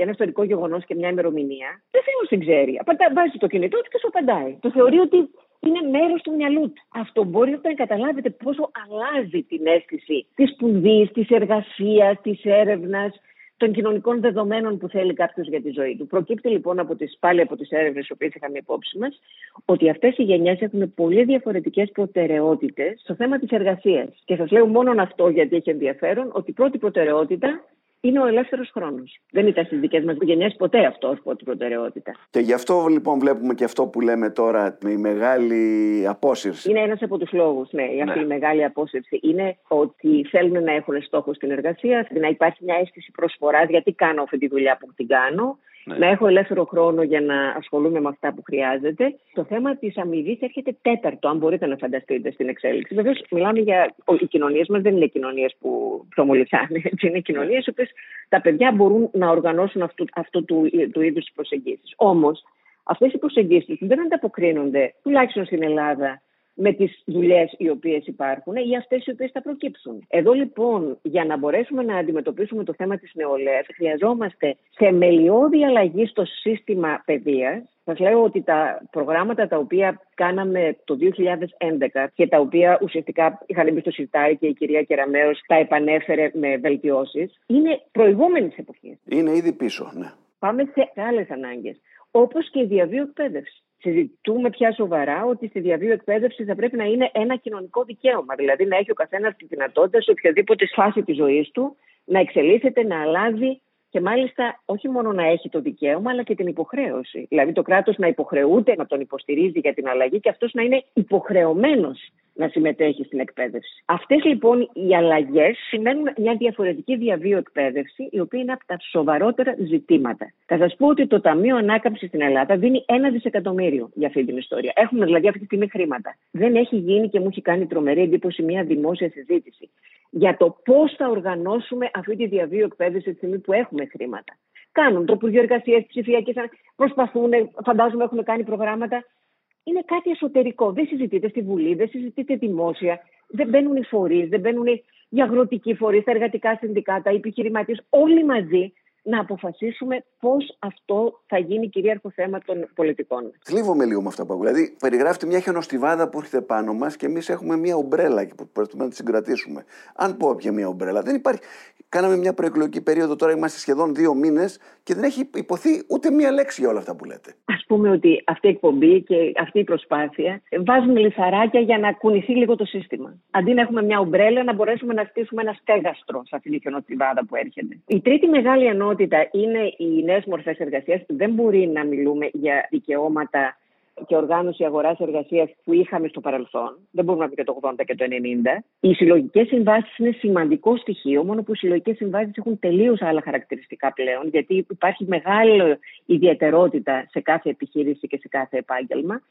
ένα ιστορικό γεγονός και μια ημερομηνία, δεν θέλει να ξέρει. Βάζει το κινητό του και σου απαντάει. Το θεωρεί ότι είναι μέρος του μυαλού του. Αυτό μπορείτε να καταλάβετε πόσο αλλάζει την αίσθηση της σπουδής, της εργασίας, της έρευνας, των κοινωνικών δεδομένων που θέλει κάποιος για τη ζωή του. Προκύπτει λοιπόν από τις, πάλι από τις έρευνες, οι οποίες είχαμε υπόψη μας, ότι αυτές οι γενιές έχουν πολύ διαφορετικές προτεραιότητες στο θέμα της εργασίας. Και σας λέω μόνο αυτό γιατί έχει ενδιαφέρον, ότι η πρώτη προτεραιότητα είναι ο ελεύθερος χρόνος. Δεν ήταν στις δικές μας γενιέ ποτέ αυτό ως πρώτη προτεραιότητα. Και γι' αυτό λοιπόν βλέπουμε και αυτό που λέμε τώρα με η μεγάλη απόσυρση. Είναι ένας από τους λόγους, ναι, αυτή ναι. η μεγάλη απόσυρση. Είναι ότι θέλουν να έχουν στόχο στην εργασία, να υπάρχει μια αίσθηση προσφοράς, γιατί κάνω αυτή τη δουλειά που την κάνω. Ναι. να έχω ελεύθερο χρόνο για να ασχολούμαι με αυτά που χρειάζεται. Το θέμα της αμοιβής έρχεται τέταρτο, αν μπορείτε να φανταστείτε στην εξέλιξη. Βεβαίως, μιλάμε για. Οι κοινωνίες μας δεν είναι κοινωνίες που προμολυθάνε. Είναι κοινωνίες που τα παιδιά μπορούν να οργανώσουν αυτού, αυτού του, του είδους τις προσεγγίσεις. Όμως, αυτές οι προσεγγίσεις δεν ανταποκρίνονται, τουλάχιστον στην Ελλάδα, με τις δουλειές οι οποίες υπάρχουν ή αυτές οι οποίες θα προκύψουν. Εδώ λοιπόν για να μπορέσουμε να αντιμετωπίσουμε το θέμα της νεολαίας χρειαζόμαστε θεμελιώδη αλλαγή στο σύστημα παιδείας Σας λέω ότι τα προγράμματα τα οποία κάναμε το 2011 και τα οποία ουσιαστικά είχαν μπει στο σιρτάρι και η κυρία Κεραμέως τα επανέφερε με βελτιώσεις, είναι προηγούμενης εποχής. Είναι ήδη πίσω, ναι. Πάμε σε άλλες ανάγκες. Όπως και η διαβίω εκπαίδευσης συζητούμε πια σοβαρά ότι στη διαβίω εκπαίδευση θα πρέπει να είναι ένα κοινωνικό δικαίωμα. Δηλαδή να έχει ο καθένας τη δυνατότητα σε οποιαδήποτε φάση της ζωής του να εξελίσσεται, να αλλάζει και μάλιστα όχι μόνο να έχει το δικαίωμα, αλλά και την υποχρέωση. Δηλαδή το κράτος να υποχρεούται να τον υποστηρίζει για την αλλαγή και αυτός να είναι υποχρεωμένος να συμμετέχει στην εκπαίδευση. Αυτές λοιπόν οι αλλαγές σημαίνουν μια διαφορετική διαβίω εκπαίδευση, η οποία είναι από τα σοβαρότερα ζητήματα. Θα σας πω ότι το Ταμείο Ανάκαμψης στην Ελλάδα δίνει ένα δισεκατομμύριο για αυτή την ιστορία. Έχουμε δηλαδή αυτή τη στιγμή χρήματα. Δεν έχει γίνει και μου έχει κάνει τρομερή εντύπωση μια δημόσια συζήτηση για το πώς θα οργανώσουμε αυτή τη διαβίω εκπαίδευση τη στιγμή που έχουμε χρήματα. Κάνουν το Υπουργείο Εργασίας, ψηφιακές, προσπαθούν, φαντάζομαι έχουν κάνει προγράμματα είναι κάτι εσωτερικό. Δεν συζητείται στη Βουλή, δεν συζητείται δημόσια. Δεν μπαίνουν οι φορείς, δεν μπαίνουν οι αγροτικοί φορείς, τα εργατικά συνδικάτα, οι επιχειρηματίες. Όλοι μαζί να αποφασίσουμε πώς αυτό θα γίνει κυρίαρχο θέμα των πολιτικών. Θλίβομαι λίγο με αυτά που Δηλαδή, περιγράφεται μια χιονοστιβάδα που έρχεται πάνω μας και εμείς έχουμε μια ομπρέλα και προσπαθούμε να τη συγκρατήσουμε. Αν πω πια μια ομπρέλα, δεν υπάρχει. Κάναμε μια προεκλογική περίοδο, τώρα είμαστε σχεδόν δύο μήνες και δεν έχει υποθεί ούτε μία λέξη για όλα αυτά που λέτε. Α πούμε ότι αυτή η εκπομπή και αυτή η προσπάθεια βάζουν λιθαράκια για να κουνηθεί λίγο το σύστημα. Αντί να έχουμε μια ομπρέλα, να μπορέσουμε να στήσουμε ένα στέγαστρο σε αυτή τη χιονοστιβάδα που έρχεται. Η τρίτη μεγάλη ενότητα είναι οι νέες μορφές εργασίας. Δεν μπορεί να μιλούμε για δικαιώματα και οργάνωση αγοράς εργασίας που είχαμε στο παρελθόν. Δεν μπορούμε να πούμε και το 80 και το 90. Οι συλλογικές συμβάσεις είναι σημαντικό στοιχείο, μόνο που οι συλλογικές συμβάσεις έχουν τελείως άλλα χαρακτηριστικά πλέον, γιατί υπάρχει μεγάλη ιδιαιτερότητα σε κάθε επιχείρηση και σε κάθε επάγγελμα.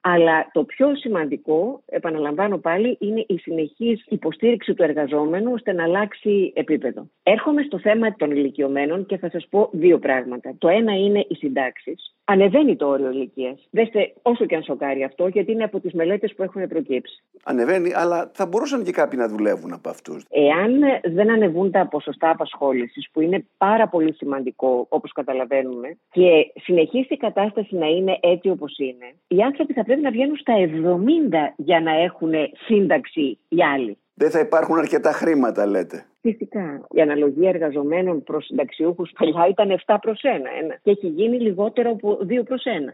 Αλλά το πιο σημαντικό, επαναλαμβάνω πάλι, είναι η συνεχής υποστήριξη του εργαζόμενου ώστε να αλλάξει επίπεδο. Έρχομαι στο θέμα των ηλικιωμένων και θα σας πω δύο πράγματα. Το ένα είναι οι συντάξεις. Ανεβαίνει το όριο ηλικίας. Δέστε, όσο και αν σοκάρει αυτό, γιατί είναι από τις μελέτες που έχουν προκύψει. Ανεβαίνει, αλλά θα μπορούσαν και κάποιοι να δουλεύουν από αυτούς. Εάν δεν ανεβούν τα ποσοστά απασχόλησης, που είναι πάρα πολύ σημαντικό, όπως καταλαβαίνουμε, και συνεχίσει η κατάσταση να είναι έτσι όπως είναι, οι άνθρωποι θα πρέπει να βγαίνουν στα 70 για να έχουν σύνταξη οι άλλοι. Δεν θα υπάρχουν αρκετά χρήματα, λέτε. Φυσικά. Η αναλογία εργαζομένων προς συνταξιούχους παλιά ήταν 7 προς 1 και έχει γίνει λιγότερο από 2 προς 1.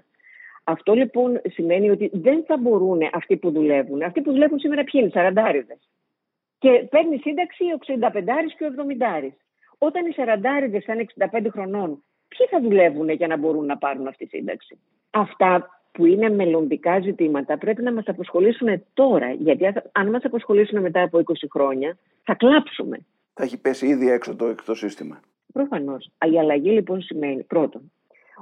Αυτό λοιπόν σημαίνει ότι δεν θα μπορούν αυτοί που δουλεύουν. Αυτοί που δουλεύουν σήμερα ποιοι είναι, 40 Και παίρνει σύνταξη ο 65 και ο 70 Όταν οι 40 σαν 65 χρονών, ποιοι θα δουλεύουν για να μπορούν να πάρουν αυτή τη σύνταξη; Αυτά που είναι μελλοντικά ζητήματα πρέπει να μας αποσχολήσουν τώρα. Γιατί αν μας αποσχολήσουν μετά από 20 χρόνια θα κλάψουμε. Θα έχει πέσει ήδη έξω το, το σύστημα. Προφανώς. Η αλλαγή λοιπόν σημαίνει πρώτον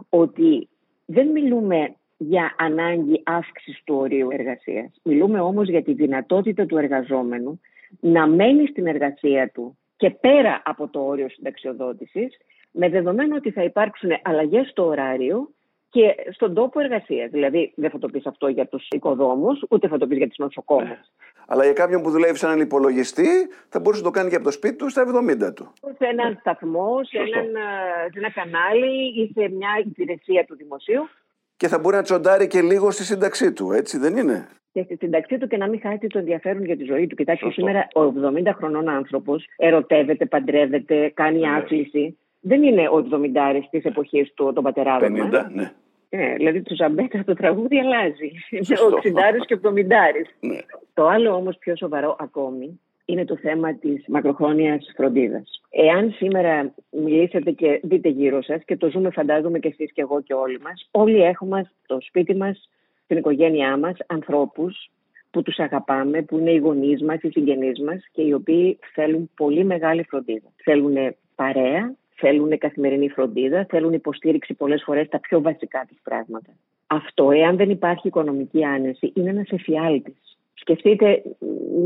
ότι δεν μιλούμε για ανάγκη αύξησης του ορίου εργασίας. Μιλούμε όμως για τη δυνατότητα του εργαζόμενου να μένει στην εργασία του και πέρα από το όριο συνταξιοδότησης με δεδομένο ότι θα υπάρξουν αλλαγές στο ωράριο και στον τόπο εργασίας. Δηλαδή, δεν θα το πεις αυτό για τους οικοδόμους, ούτε θα το πεις για τι νοσοκόμε. Ναι. Αλλά για κάποιον που δουλεύει σε έναν υπολογιστή, θα μπορούσε να το κάνει και από το σπίτι του στα 70 του. Σε έναν σταθμό, σε, έναν, σε ένα κανάλι ή σε μια υπηρεσία του δημοσίου. Και θα μπορεί να τσοντάρει και λίγο στη σύνταξή του, έτσι δεν είναι; Και στη σύνταξή του και να μην χάσει το ενδιαφέρον για τη ζωή του. Κοιτάξτε, σήμερα ο 70 χρονών άνθρωπος ερωτεύεται, παντρεύεται, κάνει ναι. άθληση δεν είναι ο 70 της εποχής του των πατεράδων 50, ναι. Ε, δηλαδή του Ζαμπέτα το τραγούδι αλλάζει. Είναι ο 60 και ο 70 ναι. Το άλλο όμως πιο σοβαρό ακόμη είναι το θέμα της μακροχρόνιας φροντίδας. Εάν σήμερα μιλήσετε και δείτε γύρω σας και το ζούμε φαντάζομαι και εσείς και εγώ και όλοι μας, όλοι έχουμε στο σπίτι μας, στην οικογένειά μας, ανθρώπους που τους αγαπάμε, που είναι οι γονείς μας, οι συγγενείς μας και οι οποίοι θέλουν πολύ μεγάλη φροντίδα. Θέλουν παρέα, θέλουν καθημερινή φροντίδα, θέλουν υποστήριξη πολλές φορές στα πιο βασικά της πράγματα. Αυτό, εάν δεν υπάρχει οικονομική άνεση, είναι ένας εφιάλτης. Σκεφτείτε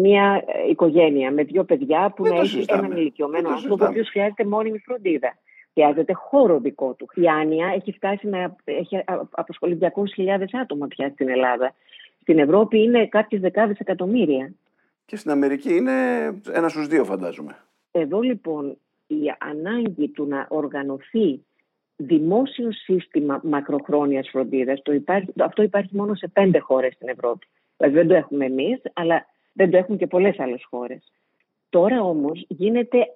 μια οικογένεια με δύο παιδιά που να έχει έναν ηλικιωμένο άνθρωπο, ο οποίος χρειάζεται μόνιμη φροντίδα. Χρειάζεται χώρο δικό του. Η άνοια έχει φτάσει να έχει απασχολεί 200.000 άτομα πια στην Ελλάδα. Στην Ευρώπη είναι κάποιες δεκάδες εκατομμύρια. Και στην Αμερική είναι ένας στους δύο, φαντάζομαι. Εδώ λοιπόν η ανάγκη του να οργανωθεί δημόσιο σύστημα μακροχρόνιας φροντίδας, το υπάρχει, αυτό υπάρχει μόνο σε πέντε χώρες στην Ευρώπη. Δηλαδή δεν το έχουμε εμείς, αλλά δεν το έχουν και πολλές άλλες χώρες. Τώρα όμως γίνεται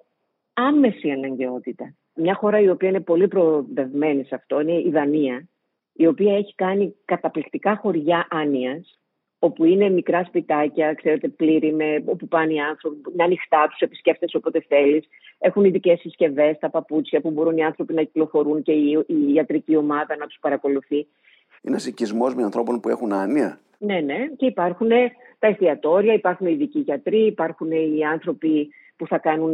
άμεση αναγκαιότητα. Μια χώρα η οποία είναι πολύ προοδευμένη σε αυτό είναι η Δανία, η οποία έχει κάνει καταπληκτικά χωριά άνοιας, όπου είναι μικρά σπιτάκια, ξέρετε, πλήρη, με, όπου πάνε οι άνθρωποι, να ανοιχτά, τους επισκέφτεσαι όποτε θέλεις. Έχουν ειδικές συσκευές, τα παπούτσια που μπορούν οι άνθρωποι να κυκλοφορούν και η, η ιατρική ομάδα να τους παρακολουθεί. Είναι ένα οικισμό με ανθρώπων που έχουν άνοια. Ναι, ναι. Και υπάρχουν τα εστιατόρια, υπάρχουν οι ειδικοί γιατροί, υπάρχουν οι άνθρωποι που θα, κάνουν,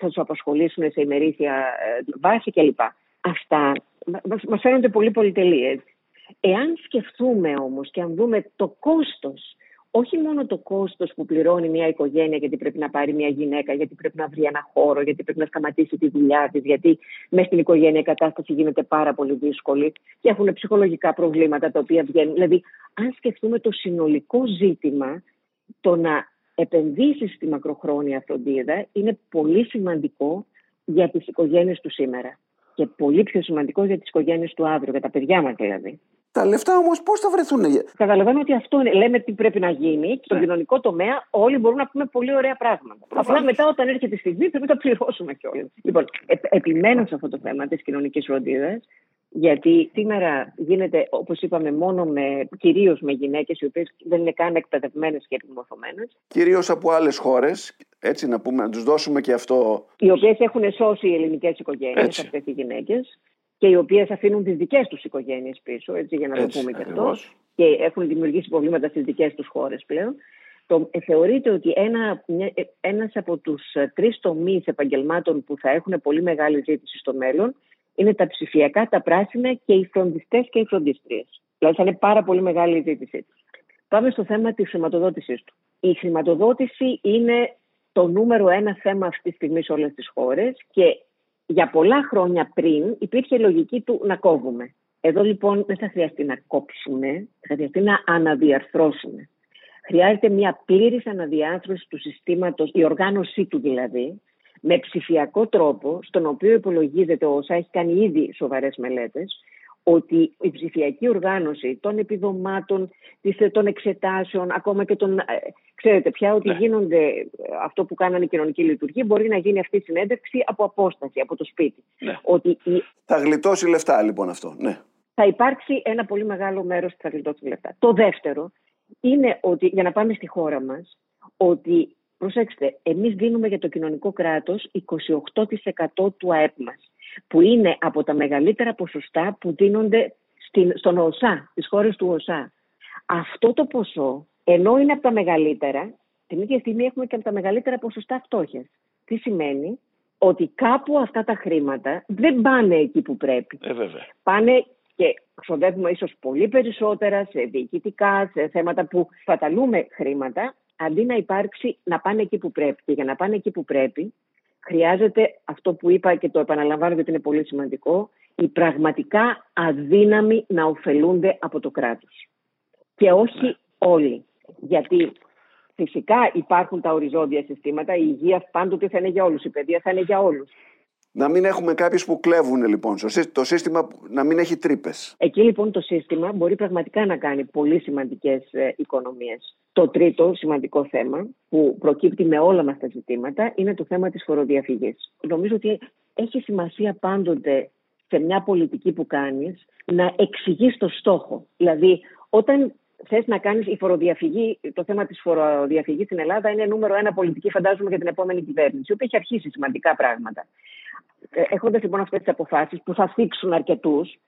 θα τους απασχολήσουν σε ημερήσια ε, βάση κλπ. Αυτά μα φαίνονται πολύ πολυτελεί. Εάν σκεφτούμε όμως και αν δούμε το κόστος, όχι μόνο το κόστος που πληρώνει μια οικογένεια γιατί πρέπει να πάρει μια γυναίκα, γιατί πρέπει να βρει ένα χώρο, γιατί πρέπει να σταματήσει τη δουλειά της, γιατί μέσα στην οικογένεια η κατάσταση γίνεται πάρα πολύ δύσκολη και έχουν ψυχολογικά προβλήματα τα οποία βγαίνουν. Δηλαδή, αν σκεφτούμε το συνολικό ζήτημα, το να επενδύσεις στη μακροχρόνια φροντίδα είναι πολύ σημαντικό για τις οικογένειες του σήμερα και πολύ πιο σημαντικό για τις οικογένειες του αύριο, για τα παιδιά μας δηλαδή. Τα λεφτά όμως πώς θα βρεθούν. Καταλαβαίνω ότι αυτό είναι. Λέμε τι πρέπει να γίνει και στον ναι. κοινωνικό τομέα όλοι μπορούν να πούμε πολύ ωραία πράγματα. Απλά μετά, όταν έρχεται η στιγμή, πρέπει να τα πληρώσουμε κιόλας. Λοιπόν, ε, επιμένω σε αυτό το θέμα της κοινωνικής φροντίδας, γιατί σήμερα γίνεται, όπως είπαμε, μόνο με, κυρίως με γυναίκες οι οποίες δεν είναι καν εκπαιδευμένες και επιμορφωμένες. Κυρίως από άλλες χώρες, έτσι να πούμε, να τους δώσουμε και αυτό. Οι οποίες έχουν σώσει οι ελληνικές οικογένειες, αυτές οι γυναίκες και οι οποίες αφήνουν τις δικές τους οικογένειες πίσω, έτσι, για να το πούμε και αυτό, και έχουν δημιουργήσει προβλήματα στις δικές τους χώρες πλέον. Το, ε, θεωρείται ότι ένα, ε, ένας από τους ε, τρεις τομείς επαγγελμάτων που θα έχουν πολύ μεγάλη ζήτηση στο μέλλον είναι τα ψηφιακά, τα πράσινα και οι φροντιστές και οι φροντίστριες. Δηλαδή θα είναι πάρα πολύ μεγάλη η ζήτησή τους. Πάμε στο θέμα της χρηματοδότησής του. Η χρηματοδότηση είναι το νούμερο ένα θέμα αυτή τη στιγμή σε όλες τις χώρες και για πολλά χρόνια πριν υπήρχε λογική του να κόβουμε. Εδώ λοιπόν δεν θα χρειαστεί να κόψουμε, θα χρειαστεί να αναδιαρθρώσουμε. Χρειάζεται μια πλήρης αναδιάρθρωση του συστήματος, η οργάνωσή του δηλαδή, με ψηφιακό τρόπο, στον οποίο υπολογίζεται όσα έχει κάνει ήδη σοβαρές μελέτες, ότι η ψηφιακή οργάνωση των επιδομάτων, των εξετάσεων, ακόμα και των... Ε, ξέρετε πια ότι ναι. γίνονται ε, αυτό που κάνανε η κοινωνική λειτουργία, μπορεί να γίνει αυτή η συνέντευξη από απόσταση, από το σπίτι. Ναι. Ότι Θα γλιτώσει λεφτά λοιπόν αυτό, ναι. Θα υπάρξει ένα πολύ μεγάλο μέρος που θα γλιτώσει λεφτά. Το δεύτερο είναι ότι, για να πάμε στη χώρα μας, ότι, προσέξτε, εμείς δίνουμε για το κοινωνικό κράτος 28% του ΑΕΠ μας που είναι από τα μεγαλύτερα ποσοστά που δίνονται στην, στον ΟΣΑ, στις χώρες του ΟΣΑ. Αυτό το ποσό, ενώ είναι από τα μεγαλύτερα, την ίδια στιγμή έχουμε και από τα μεγαλύτερα ποσοστά φτώχειας. Τι σημαίνει; Ότι κάπου αυτά τα χρήματα δεν πάνε εκεί που πρέπει. Ε, βέβαια. Πάνε και ξοδεύουμε ίσως πολύ περισσότερα σε διοικητικά, σε θέματα που φαταλούμε χρήματα, αντί να υπάρξει να πάνε εκεί που πρέπει. Και για να πάνε εκεί που πρέπει, χρειάζεται αυτό που είπα και το επαναλαμβάνω γιατί είναι πολύ σημαντικό, οι πραγματικά αδύναμοι να ωφελούνται από το κράτος. Και όχι ναι. όλοι. Γιατί φυσικά υπάρχουν τα οριζόντια συστήματα, η υγεία πάντοτε θα είναι για όλους, η παιδεία θα είναι για όλους. Να μην έχουμε κάποιους που κλέβουν λοιπόν. Το σύστημα να μην έχει τρύπες. Εκεί λοιπόν το σύστημα μπορεί πραγματικά να κάνει πολύ σημαντικές ε, οικονομίες. Το τρίτο σημαντικό θέμα που προκύπτει με όλα μας τα ζητήματα είναι το θέμα της φοροδιαφυγής. Νομίζω ότι έχει σημασία πάντοτε σε μια πολιτική που κάνεις να εξηγείς το στόχο. Δηλαδή, όταν θες να κάνεις η φοροδιαφυγή, το θέμα της φοροδιαφυγής στην Ελλάδα είναι νούμερο ένα πολιτική, φαντάζομαι, για την επόμενη κυβέρνηση, η οποία έχει αρχίσει σημαντικά πράγματα. Ε, Έχοντας λοιπόν αυτές τις αποφάσεις που θα θίξουν αρκετούς,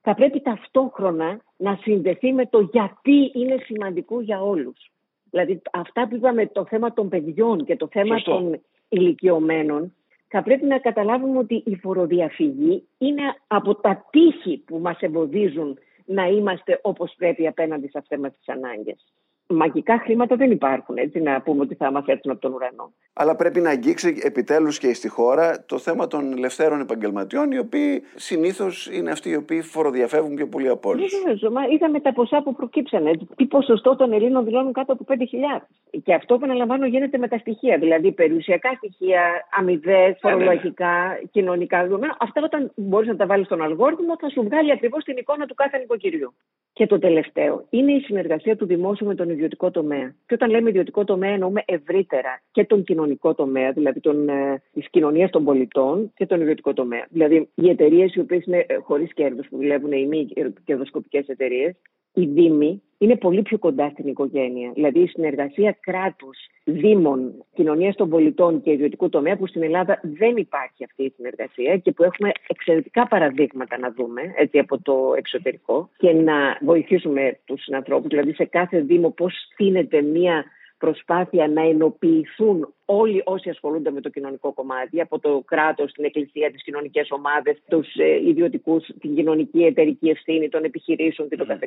θα πρέπει ταυτόχρονα να συνδεθεί με το γιατί είναι σημαντικό για όλους. Δηλαδή, αυτά που είπαμε, το θέμα των παιδιών και το θέμα των ηλικιωμένων, θα πρέπει να καταλάβουμε ότι η φοροδιαφυγή είναι από τα τείχη που μας εμποδίζουν να είμαστε όπως πρέπει απέναντι σε αυτές μας τις ανάγκες μαγικά χρήματα δεν υπάρχουν, έτσι να πούμε ότι θα μας έρθουν από τον ουρανό. Αλλά πρέπει να αγγίξει επιτέλους και στη χώρα το θέμα των ελευθέρων επαγγελματιών, οι οποίοι συνήθως είναι αυτοί οι οποίοι φοροδιαφεύγουν πιο πολύ από όλους. Βεβαίω. Είδαμε τα ποσά που προκύψαν. Έτσι. Τι ποσοστό των Ελλήνων δηλώνουν κάτω από 5.000. Και αυτό, επαναλαμβάνω, γίνεται με τα στοιχεία. Δηλαδή, περιουσιακά στοιχεία, αμοιβές, ναι. φορολογικά, κοινωνικά δεδομένα. Αυτά όταν μπορείς να τα βάλεις στον αλγόριθμο, θα σου βγάλει ακριβώς την εικόνα του κάθε νοικοκυριού. Και το τελευταίο είναι η συνεργασία του δημόσιου με τον ιδιωτικό τομέα. Και όταν λέμε ιδιωτικό τομέα, εννοούμε ευρύτερα και τον κοινωνικό τομέα, δηλαδή τον, ε, της κοινωνίας των πολιτών και τον ιδιωτικό τομέα. Δηλαδή, οι εταιρείες οι οποίες είναι ε, χωρίς κέρδος, που δουλεύουν, οι μη κερδοσκοπικές εταιρείες, οι Δήμοι είναι πολύ πιο κοντά στην οικογένεια. Δηλαδή η συνεργασία κράτους, Δήμων, κοινωνίας των πολιτών και ιδιωτικού τομέα, που στην Ελλάδα δεν υπάρχει αυτή η συνεργασία και που έχουμε εξαιρετικά παραδείγματα να δούμε έτσι, από το εξωτερικό και να βοηθήσουμε τους ανθρώπου. Δηλαδή σε κάθε Δήμο πώς στείνεται μια προσπάθεια να ενοποιηθούν όλοι όσοι ασχολούνται με το κοινωνικό κομμάτι, από το κράτος, την εκκλησία, τις κοινωνικές ομάδες, τους ε, ιδιωτικούς, την κοινωνική εταιρική ευθύνη των επιχειρήσεων κ.ο.κ.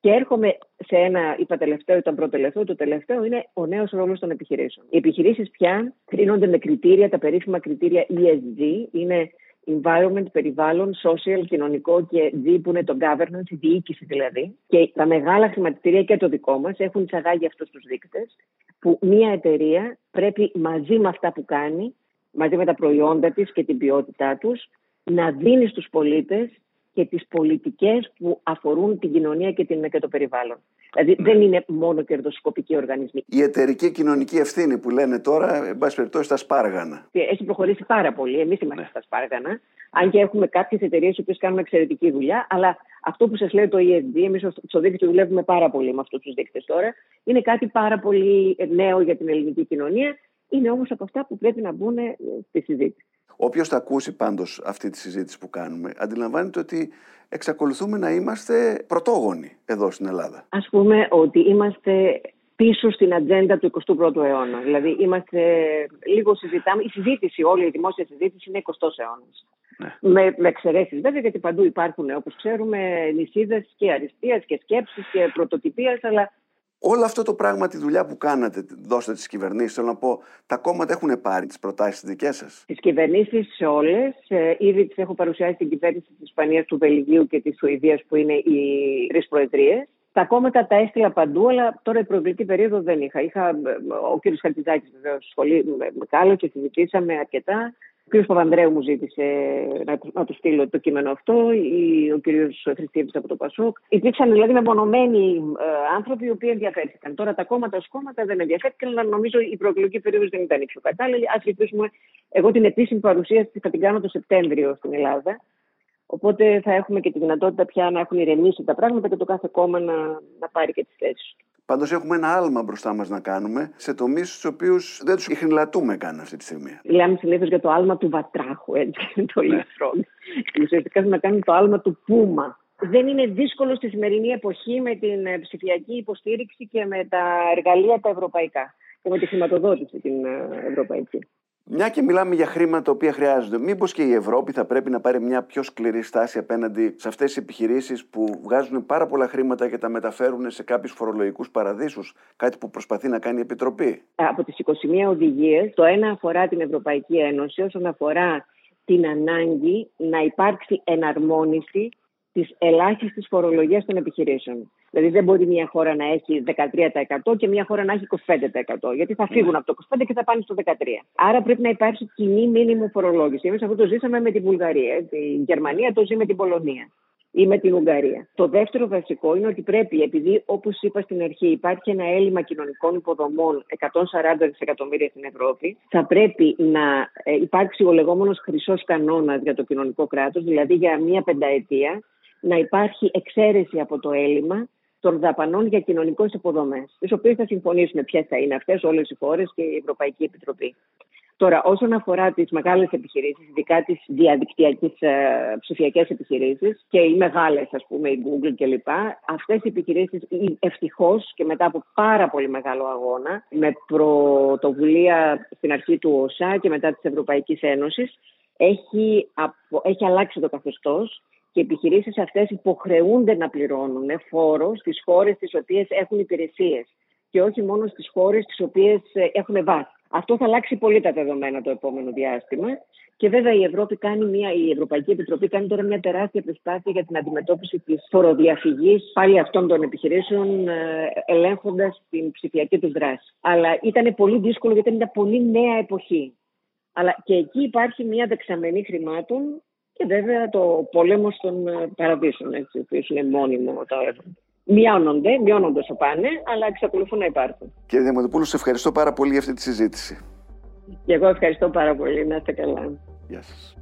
Και έρχομαι σε ένα, είπα τελευταίο, ήταν πρώτο τελευταίο. Το τελευταίο είναι ο νέος ρόλος των επιχειρήσεων. Οι επιχειρήσεις πια κρίνονται με κριτήρια, τα περίφημα κριτήρια ESG, είναι environment, περιβάλλον, social, κοινωνικό και G που είναι το governance, η διοίκηση δηλαδή. Και τα μεγάλα χρηματιστήρια και το δικό μας έχουν εισαγάγει αυτούς τους δείκτες, που μια εταιρεία πρέπει μαζί με αυτά που κάνει, μαζί με τα προϊόντα της και την ποιότητά τους, να δίνει στους πολίτες και τις πολιτικές που αφορούν την κοινωνία και, την, και το περιβάλλον. Δηλαδή δεν είναι μόνο κερδοσκοπικοί οργανισμοί. Η εταιρική κοινωνική ευθύνη που λένε τώρα, εν πάση περιπτώσει, στα σπάργανα. Έχει προχωρήσει πάρα πολύ. Εμείς είμαστε ναι. στα σπάργανα. Αν και έχουμε κάποιες εταιρείες που κάνουν εξαιρετική δουλειά, αλλά αυτό που σας λέει το ESG, εμείς στο δίκτυο δουλεύουμε πάρα πολύ με αυτούς τους δείκτες τώρα, είναι κάτι πάρα πολύ νέο για την ελληνική κοινωνία. Είναι όμως από αυτά που πρέπει να μπουν στη συζήτηση. Όποιος θα ακούσει πάντως αυτή τη συζήτηση που κάνουμε, αντιλαμβάνεται ότι εξακολουθούμε να είμαστε πρωτόγονοι εδώ στην Ελλάδα. Α πούμε ότι είμαστε πίσω στην ατζέντα του 21ου αιώνα. Δηλαδή, είμαστε λίγο συζητάμε. Η συζήτηση, όλη η δημόσια συζήτηση είναι 20ο αιώνας. Ναι. Με, με εξαιρέσεις βέβαια, γιατί παντού υπάρχουν, όπως ξέρουμε, νησίδες και αριστείας και σκέψη και πρωτοτυπία, αλλά Όλο αυτό το πράγμα, τη δουλειά που κάνατε, δώστε τι κυβερνήσεις, θέλω να πω, τα κόμματα έχουν πάρει τις προτάσεις δικές σας; Τις κυβερνήσεις όλες, ε, ήδη τις έχω παρουσιάσει στην κυβέρνηση της Ισπανίας, του Βελγίου και της Σουηδίας, που είναι οι τρεις προεδρίες. Τα κόμματα τα έστειλα παντού, αλλά τώρα η προεκλογική περίοδο δεν είχα. είχα ε, ο κ. Χαρτιζάκη βεβαίως σχολεί με κάλο και συζητήσαμε αρκετά. Ο κ. Παπανδρέου μου ζήτησε να, να του στείλω το κείμενο αυτό, ο κ. Χριστίδη από το Πασόκ. Υπήρξαν δηλαδή μεμονωμένοι ε, άνθρωποι οι οποίοι ενδιαφέρθηκαν. Τώρα τα κόμματα ως κόμματα δεν ενδιαφέρθηκαν, αλλά νομίζω η προεκλογική περίοδος δεν ήταν η πιο κατάλληλη. Α ελπίσουμε, εγώ την επίσημη παρουσίαση θα την κάνω το Σεπτέμβριο στην Ελλάδα. Οπότε θα έχουμε και τη δυνατότητα πια να έχουν ηρεμήσει τα πράγματα και το κάθε κόμμα να, να πάρει και τις θέσεις του. Πάντως έχουμε ένα άλμα μπροστά μας να κάνουμε σε τομείς στους οποίους δεν τους ειχνηλατούμε καν αυτή τη στιγμή. Μιλάμε συνήθως για το άλμα του βατράχου, έτσι, το ναι. Ουσιαστικά να κάνουμε το άλμα του πούμα. Δεν είναι δύσκολο στη σημερινή εποχή με την ε, ψηφιακή υποστήριξη και με τα εργαλεία τα ευρωπαϊκά και με τη χρηματοδότηση την ε, ευρωπαϊκή. Μια και μιλάμε για χρήματα τα οποία χρειάζονται, μήπως και η Ευρώπη θα πρέπει να πάρει μια πιο σκληρή στάση απέναντι σε αυτές τις επιχειρήσεις που βγάζουν πάρα πολλά χρήματα και τα μεταφέρουν σε κάποιους φορολογικούς παραδείσους, κάτι που προσπαθεί να κάνει η Επιτροπή; Από τις 21 οδηγίες, το ένα αφορά την Ευρωπαϊκή Ένωση όσον αφορά την ανάγκη να υπάρξει εναρμόνιση της ελάχιστης φορολογίας των επιχειρήσεων. Δηλαδή δεν μπορεί μια χώρα να έχει 13% και μια χώρα να έχει 25%. Γιατί θα φύγουν ναι. από το 25% και θα πάνε στο 13%. Άρα πρέπει να υπάρξει κοινή μήνυμο φορολόγηση. Εμείς αυτό το ζήσαμε με την Βουλγαρία. Η Γερμανία το ζει με την Πολωνία ή με την Ουγγαρία. Το δεύτερο βασικό είναι ότι πρέπει, επειδή όπως είπα στην αρχή, υπάρχει ένα έλλειμμα κοινωνικών υποδομών 140 δισεκατομμύρια στην Ευρώπη, θα πρέπει να ε, υπάρξει ο λεγόμενος χρυσός κανόνας για το κοινωνικό κράτος, δηλαδή για μία πενταετία να υπάρχει εξαίρεση από το έλλειμμα των δαπανών για κοινωνικέ υποδομές, τι οποίε θα συμφωνήσουμε ποιες θα είναι αυτές όλες οι χώρες και η Ευρωπαϊκή Επιτροπή. Τώρα, όσον αφορά τις μεγάλες επιχειρήσεις, ειδικά τις διαδικτυακές ε, ψηφιακές επιχειρήσεις και οι μεγάλες, ας πούμε, η Google κλπ., αυτές οι επιχειρήσεις ευτυχώς και μετά από πάρα πολύ μεγάλο αγώνα, με πρωτοβουλία στην αρχή του ΟΣΑ και μετά της Ευρωπαϊκής Ένωσης, έχει, έχει αλλάξει το καθεστώς και οι επιχειρήσεις αυτές υποχρεούνται να πληρώνουν φόρο στις χώρες τις οποίες έχουν υπηρεσίες και όχι μόνο στις χώρες τις οποίες ε, έχουν βάση. Αυτό θα αλλάξει πολύ τα δεδομένα το επόμενο διάστημα. Και βέβαια η, Ευρώπη κάνει μια, η Ευρωπαϊκή Επιτροπή κάνει τώρα μια τεράστια προσπάθεια για την αντιμετώπιση της φοροδιαφυγής πάλι αυτών των επιχειρήσεων, ε, ελέγχοντας την ψηφιακή τους δράση. Αλλά ήταν πολύ δύσκολο γιατί ήταν μια πολύ νέα εποχή. Αλλά και εκεί υπάρχει μια δεξαμενή χρημάτων και βέβαια το πόλεμο των ε, παραδείσων, έτσι, που είναι μόνιμο το έργο. Μειώνονται, μειώνονται όσο πάνε, αλλά εξακολουθούν να υπάρχουν. Κύριε Διαμαντοπούλου, σε ευχαριστώ πάρα πολύ για αυτή τη συζήτηση. Και εγώ ευχαριστώ πάρα πολύ. Να είστε καλά. Γεια σας.